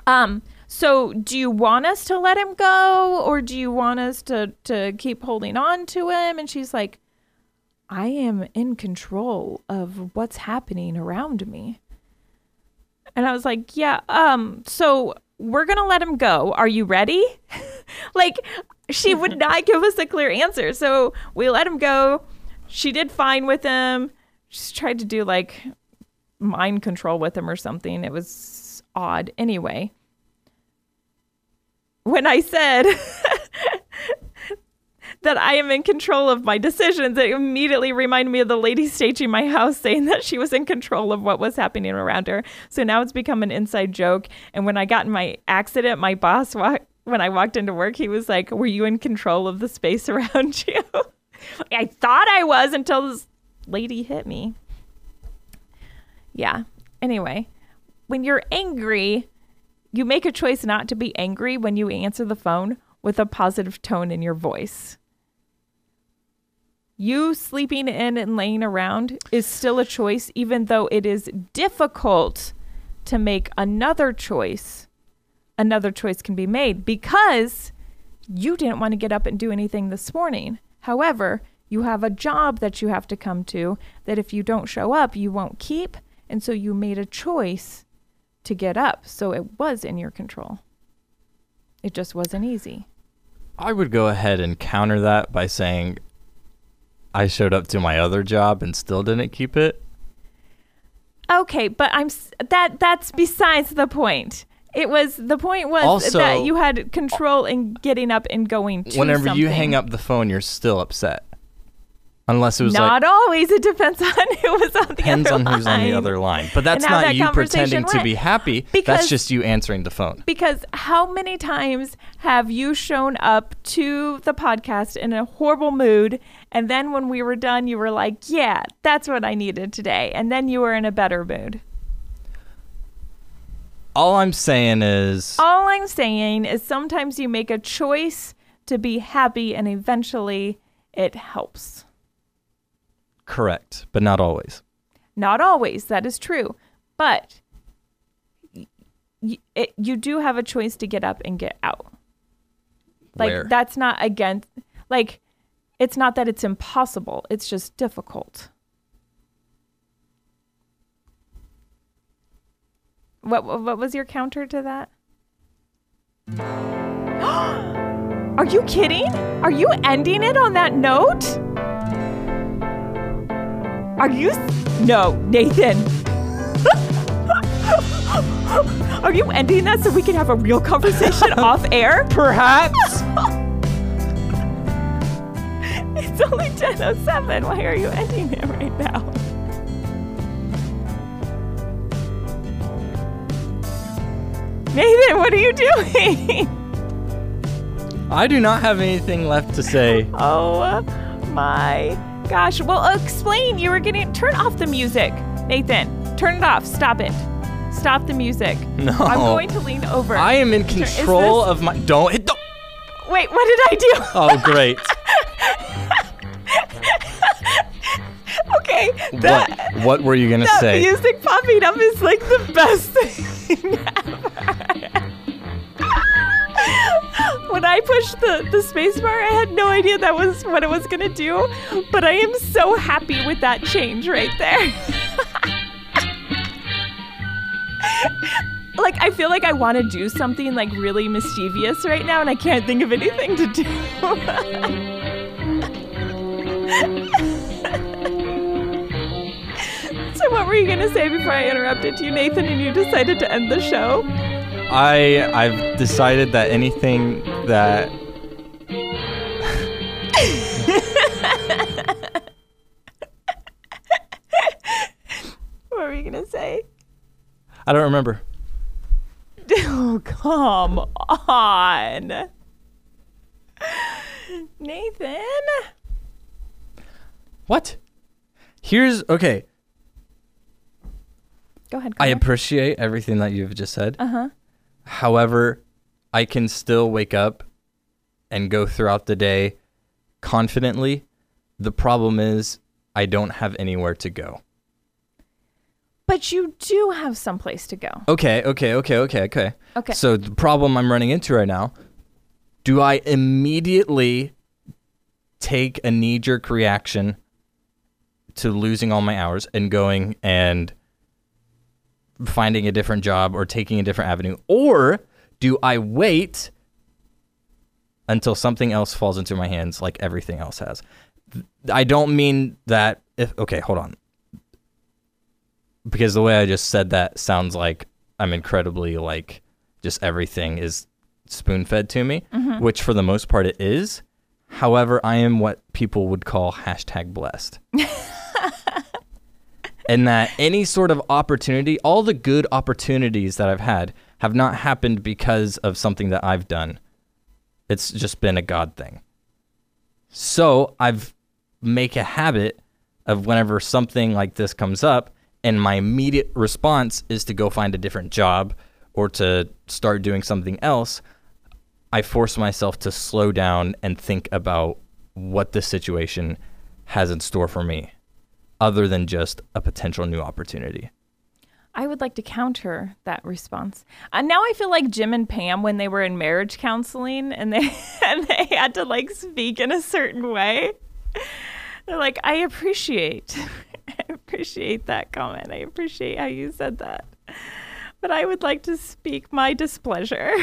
Um, so do you want us to let him go or do you want us to to keep holding on to him? And she's like, I am in control of what's happening around me. And I was like, yeah, um, so we're going to let him go. Are you ready? like she would not give us a clear answer. So we let him go. She did fine with him. She tried to do like mind control with him or something. It was odd. Anyway, when I said that I am in control of my decisions, it immediately reminded me of the lady staging my house saying that she was in control of what was happening around her. So now it's become an inside joke. And when I got in my accident, my boss when I walked into work, he was like, Were you in control of the space around you? I thought I was until this lady hit me. Yeah. Anyway, when you're angry, you make a choice not to be angry when you answer the phone with a positive tone in your voice. You sleeping in and laying around is still a choice, even though it is difficult to make another choice. Another choice can be made because you didn't want to get up and do anything this morning. However, you have a job that you have to come to that if you don't show up, you won't keep. And so you made a choice to get up. So it was in your control. It just wasn't easy. I would go ahead and counter that by saying I showed up to my other job and still didn't keep it. Okay, but I'm that that's besides the point. It was the point was Also- that you had control in getting up and going to Whenever you hang up the phone, you're still upset. Unless it was Not like always. It depends on who was on the depends other on who's on the line. other line. But that's not that you pretending to be happy. Because- that's just you answering the phone. Because how many times have you shown up to the podcast in a horrible mood, and then when we were done, you were like, "Yeah, that's what I needed today," and then you were in a better mood. All I'm saying is All I'm saying is sometimes you make a choice to be happy, and eventually it helps. Correct, but not always. Not always, that is true, but y- it, you do have a choice to get up and get out. Like Where? that's not against like it's not that it's impossible, it's just difficult. What what was your counter to that? Are you kidding? Are you ending it on that note? Are you No, Nathan. Are you ending that so we can have a real conversation off air? Perhaps. It's only 10:07. Why are you ending it right now? Nathan, what are you doing? I do not have anything left to say. Oh my gosh. Well, explain. You were getting turn off the music. Nathan, turn it off. Stop it. Stop the music. No. I'm going to lean over. I am in control this- of my. Don't hit. Don't. Wait, what did I do? Oh, great. okay. That, what? What were you gonna that say? music popping up is like the best thing ever. When I pushed the, the space bar, I had no idea that was what it was going to do, but I am so happy with that change right there. like, I feel like I want to do something like really mischievous right now, and I can't think of anything to do. So what were you gonna say before I interrupted you, Nathan, and you decided to end the show? I I've decided that anything that What were you gonna say? I don't remember. Oh, come on. Nathan. What? Here's okay. Go ahead. I appreciate everything that you've just said. Uh huh. However, I can still wake up and go throughout the day confidently. The problem is I don't have anywhere to go. But you do have someplace to go. Okay, okay, okay, okay, okay. Okay. So the problem I'm running into right now, do I immediately take a knee jerk reaction to losing all my hours and going and finding a different job or taking a different avenue? Or do I wait until something else falls into my hands like everything else has? I don't mean that if okay, hold on. Because the way I just said that sounds like I'm incredibly like just everything is spoon fed to me, mm-hmm. which for the most part it is. However, I am what people would call hashtag blessed. and that any sort of opportunity, all the good opportunities that I've had, have not happened because of something that I've done. It's just been a God thing. So I've make a habit of whenever something like this comes up, and my immediate response is to go find a different job or to start doing something else. I force myself to slow down and think about what the situation has in store for me, other than just a potential new opportunity. I would like to counter that response. And now I feel like Jim and Pam when they were in marriage counseling and they and they had to like speak in a certain way. They're like, I appreciate I appreciate that comment. I appreciate how you said that. But I would like to speak my displeasure.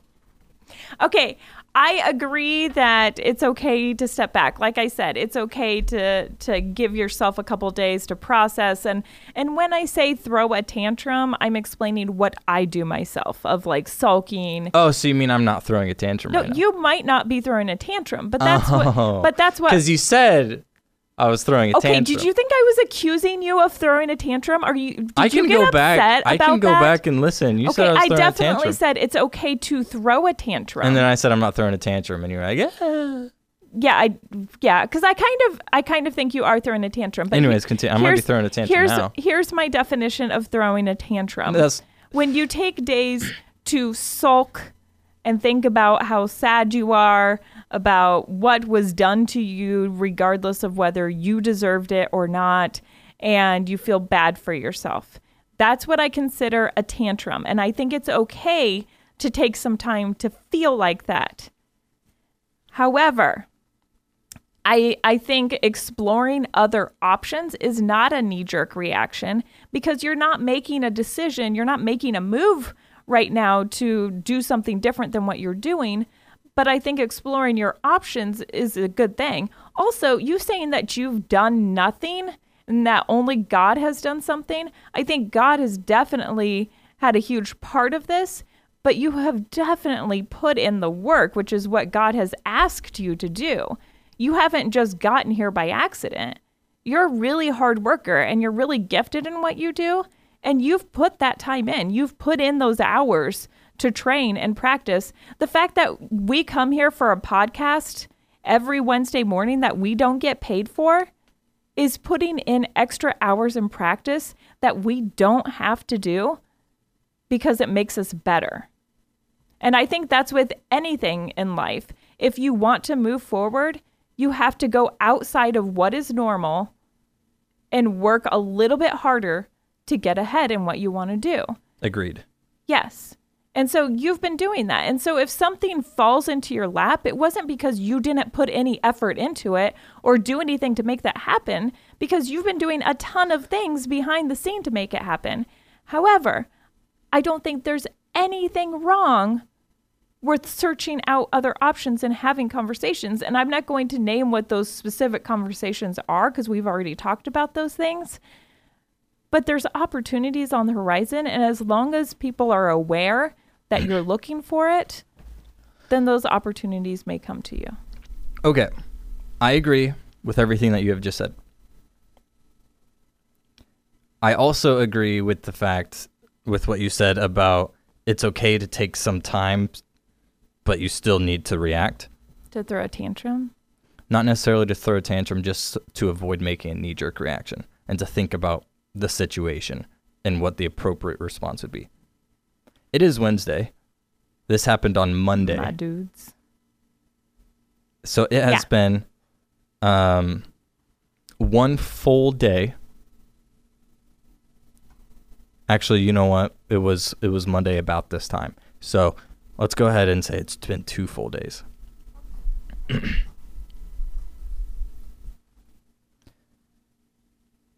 okay, I agree that it's okay to step back. Like I said, it's okay to to give yourself a couple days to process and and when I say throw a tantrum, I'm explaining what I do myself of like sulking. Oh, so you mean I'm not throwing a tantrum No, right now? you might not be throwing a tantrum, but that's what oh. but that's what Because you said I was throwing a Okay, tantrum. Okay, did you think I was accusing you of throwing a tantrum? Are you did I you can get go back. I can go that? back and listen. You said Okay, I was I throwing a definitely said it's okay to throw a tantrum. and then I said I'm not throwing a tantrum, and you're like, yeah. yeah, I yeah, because I kind of I kind of think you are throwing a tantrum. But Anyways, continue. I'm gonna be throwing a tantrum here's, now. Here's my definition of throwing a tantrum. That's- when you take days to sulk and think about how sad you are about what was done to you, regardless of whether you deserved it or not, and you feel bad for yourself. That's what I consider a tantrum. And I think it's okay to take some time to feel like that. However, I I think exploring other options is not a knee jerk reaction because you're not making a decision, you're not making a move right now to do something different than what you're doing. But I think exploring your options is a good thing. Also, you saying that you've done nothing and that only God has done something, I think God has definitely had a huge part of this, but you have definitely put in the work, which is what God has asked you to do. You haven't just gotten here by accident. You're a really hard worker and you're really gifted in what you do. And you've put that time in. You've put in those hours to train and practice. The fact that we come here for a podcast every Wednesday morning that we don't get paid for is putting in extra hours in practice that we don't have to do because it makes us better. And I think that's with anything in life. If you want to move forward, you have to go outside of what is normal and work a little bit harder to get ahead in what you want to do. Agreed. Yes. And so you've been doing that. And so if something falls into your lap, it wasn't because you didn't put any effort into it or do anything to make that happen, because you've been doing a ton of things behind the scene to make it happen. However, I don't think there's anything wrong worth searching out other options and having conversations. And I'm not going to name what those specific conversations are because we've already talked about those things. But there's opportunities on the horizon. And as long as people are aware that you're looking for it, then those opportunities may come to you. Okay. I agree with everything that you have just said. I also agree with the fact with what you said about it's okay to take some time but you still need to react. To throw a tantrum? Not necessarily to throw a tantrum, just to avoid making a knee jerk reaction and to think about the situation and what the appropriate response would be. It is Wednesday. This happened on Monday. My dudes. So it has Yeah. been um, one full day Actually, you know what? It was it was Monday about this time. So let's go ahead and say it's been two full days.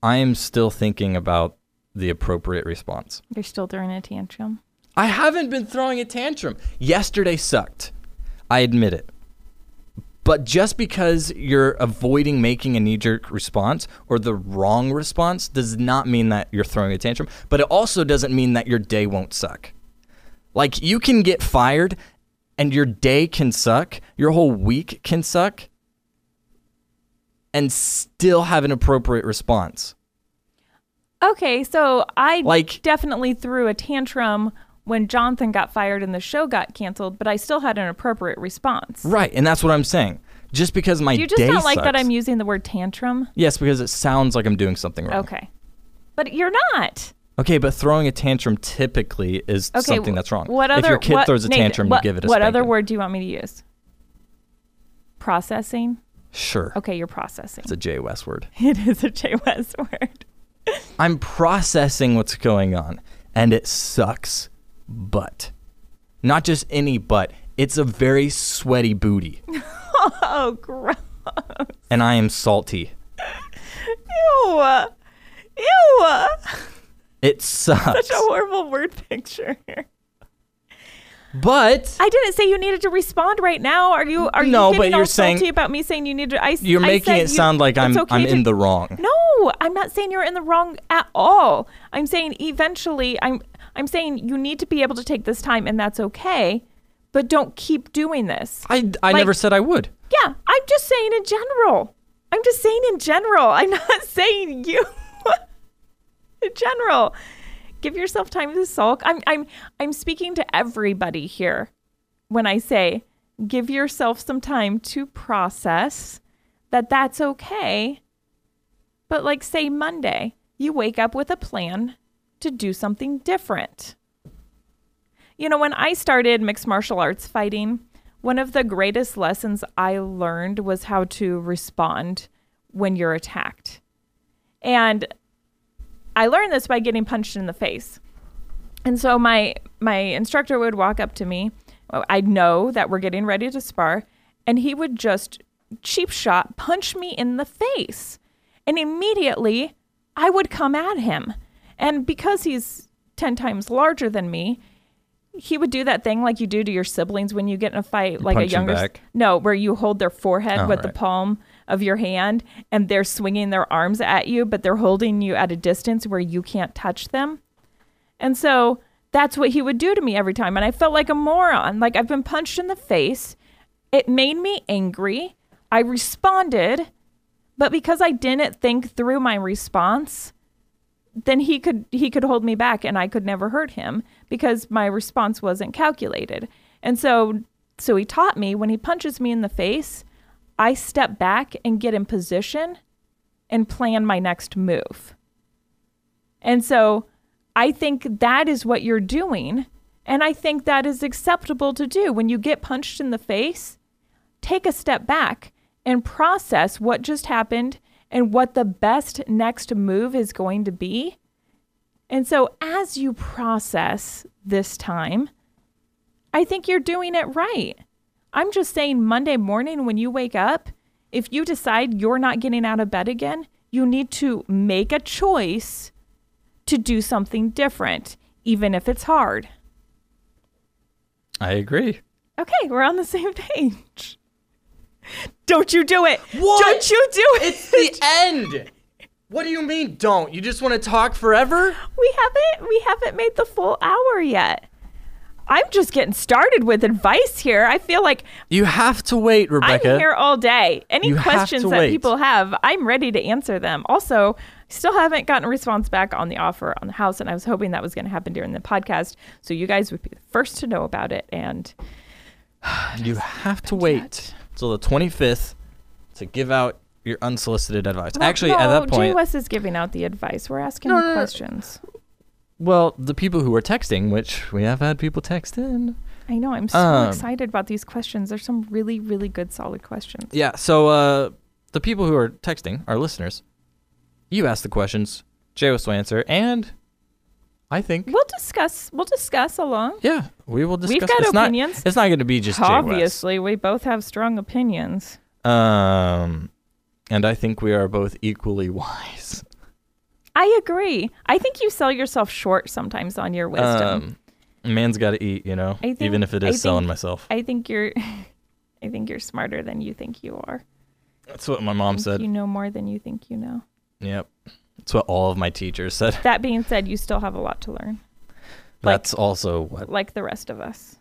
I am still thinking about the appropriate response. You're still throwing a tantrum. I haven't been throwing a tantrum. Yesterday sucked. I admit it. But just because you're avoiding making a knee jerk response or the wrong response does not mean that you're throwing a tantrum. But it also doesn't mean that your day won't suck. Like you can get fired and your day can suck, your whole week can suck, and still have an appropriate response. Okay, so I Like- definitely threw a tantrum when Jonathan got fired and the show got canceled, but I still had an appropriate response. Right, and that's what I'm saying. Just because my Do you just not like that I'm using the word tantrum? Yes, because it sounds like I'm doing something wrong. Okay. But you're not. Okay, but throwing a tantrum typically is Okay. something that's wrong. What if other your kid what, throws a Nathan, tantrum, what, you give it a What other word do you want me to use? Processing? Sure. Okay, you're processing. It's a Jay West word. it is a Jay West word. I'm processing what's going on, and it sucks. But not just any butt. It's a very sweaty booty, Oh, gross. and I am salty. Ew. Ew. It sucks. Such a horrible word picture. But I didn't say you needed to respond right now. Are you? Are No, you but you're all saying- salty about me saying you need to? I, you're I making it you- sound like I'm okay I'm to- in the wrong. No, I'm not saying you're in the wrong at all. I'm saying eventually, I'm I'm saying you need to be able to take this time, and that's okay. But don't keep doing this. I, I Like- never said I would. Yeah, I'm just saying in general. I'm just saying in general. I'm not saying you. in general, give yourself time to sulk. I'm I'm I'm speaking to everybody here when I say give yourself some time to process that that's okay. But like say Monday, you wake up with a plan to do something different. You know, when I started mixed martial arts fighting, one of the greatest lessons I learned was how to respond when you're attacked. And I learned this by getting punched in the face. And so my my instructor would walk up to me. I'd know that we're getting ready to spar, and he would just cheap shot punch me in the face. And immediately I would come at him. And because he's 10 times larger than me, he would do that thing like you do to your siblings when you get in a fight, like a younger. No, where you hold their forehead Oh, with the palm of your hand and they're swinging their arms at you, but they're holding you at a distance where you can't touch them. And so that's what he would do to me every time. And I felt like a moron. Like I've been punched in the face. It made me angry. I responded, but because I didn't think through my response, then he could he could hold me back and I could never hurt him because my response wasn't calculated. And so so he taught me when he punches me in the face, I step back and get in position and plan my next move. And so I think that is what you're doing. And I think that is acceptable to do. When you get punched in the face, take a step back and process what just happened and what the best next move is going to be. And so as you process this time, I think you're doing it right. I'm just saying, Monday morning when you wake up, if you decide you're not getting out of bed again, you need to make a choice to do something different, even if it's hard. I agree. Okay, we're on the same page. Don't you do it. What? Don't you do it. It's the end. What do you mean don't? You just want to talk forever? we haven't we haven't made the full hour yet. I'm just getting started with advice here. I feel like You have to wait, Rebecca. I'm here all day. Any You questions that wait. people have, I'm ready to answer them. Also, still haven't gotten a response back on the offer on the house, and I was hoping that was going to happen during the podcast, so you guys would be the first to know about it. And You have to wait till the 25th to give out your unsolicited advice. Actually, no, at that Jay point, West is giving out the advice. We're asking no, no. questions. Well, the people who are texting, which we have had people text in. I know. I'm so Um, excited about these questions. There's some really, really good, solid questions. Yeah, so uh, the people who are texting, our listeners, you ask the questions, Jay will answer, and I think. We'll discuss. We'll discuss along. Yeah, we will discuss. We've got it's opinions. Not, it's not going to be just. Obviously, we both have strong opinions. Um, and I think we are both equally wise. I agree. I think you sell yourself short sometimes on your wisdom. Um, man's got to eat, you know, I think- even if it is I selling think- myself. I think you're. I think you're smarter than you think you are. That's what my mom said. You know more than you think you know. Yep. That's what all of my teachers said. That being said, you still have a lot to learn, Like- That's also what. like the rest of us.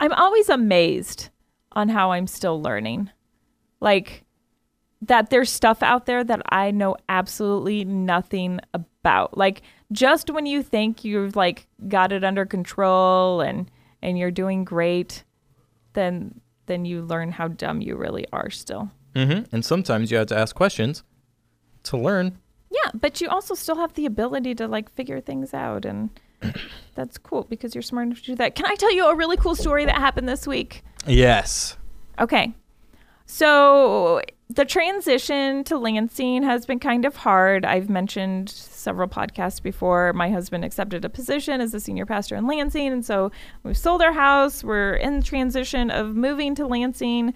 I'm always amazed on how I'm still learning. Like that there's stuff out there that I know absolutely nothing about. Like just when you think you've like got it under control and and you're doing great, then then you learn how dumb you really are still. hmm And sometimes you have to ask questions to learn. Yeah, but you also still have the ability to like figure things out and that's cool because you're smart enough to do that. Can I tell you a really cool story that happened this week? Yes. Okay. So the transition to Lansing has been kind of hard. I've mentioned several podcasts before. My husband accepted a position as a senior pastor in Lansing, and so we've sold our house. We're in transition of moving to Lansing.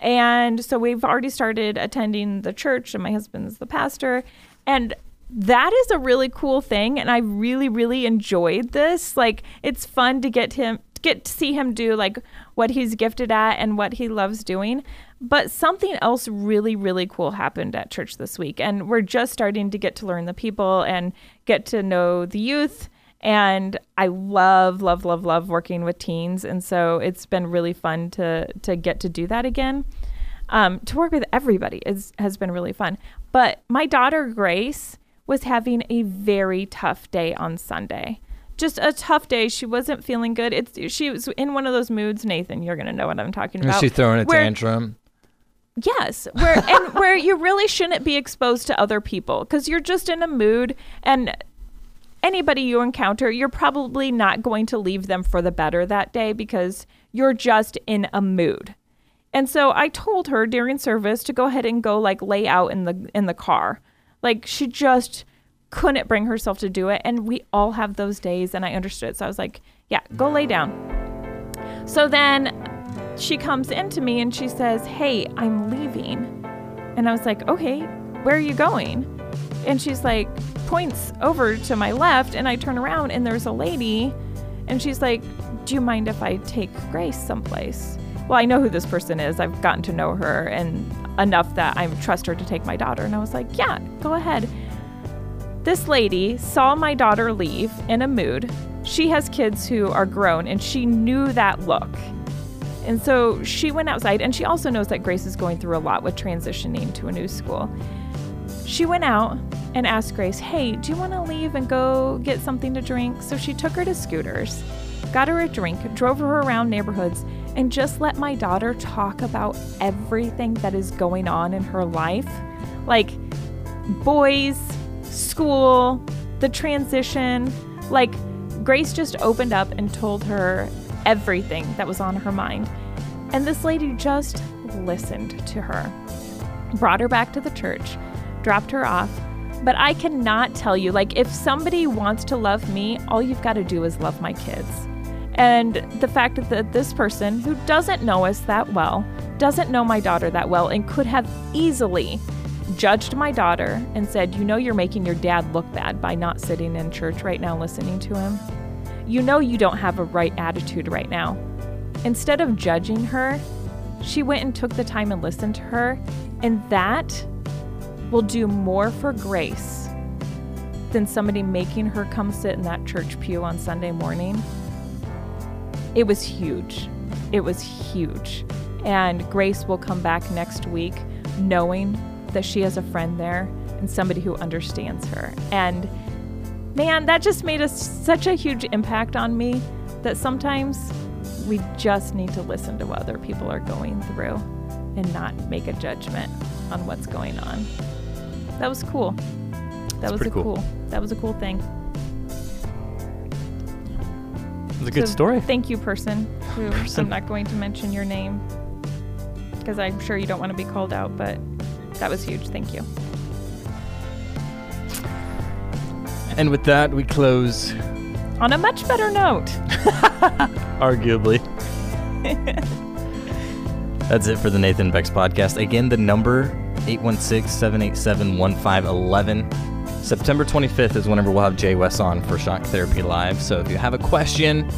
And so we've already started attending the church, and my husband's the pastor. And that is a really cool thing. And I really, really enjoyed this. Like, it's fun to get him, get to see him do like what he's gifted at and what he loves doing. But something else really, really cool happened at church this week. And we're just starting to get to learn the people and get to know the youth. And I love, love, love, love working with teens. And so it's been really fun to to get to do that again. Um, to work with everybody is has been really fun. But my daughter Grace was having a very tough day on Sunday. Just a tough day. She wasn't feeling good. It's she was in one of those moods. Nathan, you're gonna know what I'm talking about. Is she throwing a where- tantrum? Yes, where and where you really shouldn't be exposed to other people because you're just in a mood and anybody you encounter, you're probably not going to leave them for the better that day because you're just in a mood. And so I told her during service to go ahead and go like lay out in the in the car. Like she just couldn't bring herself to do it and we all have those days and I understood. So I was like, yeah, go lay down. So then she comes into me and she says, Hey, I'm leaving. And I was like, Okay, where are you going? And she's like, points over to my left. And I turn around and there's a lady. And she's like, Do you mind if I take Grace someplace? Well, I know who this person is. I've gotten to know her and enough that I trust her to take my daughter. And I was like, Yeah, go ahead. This lady saw my daughter leave in a mood. She has kids who are grown, and she knew that look. And so she went outside, and she also knows that Grace is going through a lot with transitioning to a new school. She went out and asked Grace, Hey, do you want to leave and go get something to drink? So she took her to Scooters, got her a drink, drove her around neighborhoods, and just let my daughter talk about everything that is going on in her life. Like boys, school, the transition. Like, Grace just opened up and told her everything that was on her mind. And this lady just listened to her, brought her back to the church, dropped her off. But I cannot tell you, like, if somebody wants to love me, all you've got to do is love my kids. And the fact that this person who doesn't know us that well, doesn't know my daughter that well, and could have easily judged my daughter and said, You know, you're making your dad look bad by not sitting in church right now listening to him. You know, you don't have a right attitude right now. Instead of judging her, she went and took the time and listened to her, and that will do more for Grace than somebody making her come sit in that church pew on Sunday morning. It was huge. It was huge. And Grace will come back next week knowing that she has a friend there and somebody who understands her. And man, that just made us such a huge impact on me that sometimes we just need to listen to what other people are going through and not make a judgment on what's going on. That was cool. That That's was a cool. cool. That was a cool thing. It was a good So story. Thank you, person. Who Person. I'm not going to mention your name because I'm sure you don't want to be called out, but that was huge. Thank you. And with that, we close, On a much better note. arguably. That's it for the Nathan Bex podcast. Again, the number 816 787 1511. September 25th is whenever we'll have Jay West on for Shock Therapy Live. So if you have a question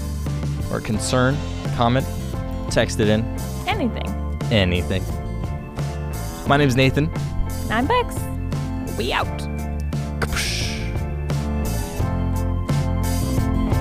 or concern, comment, text it in, Anything. anything. My name's Nathan. I'm Bex. We out.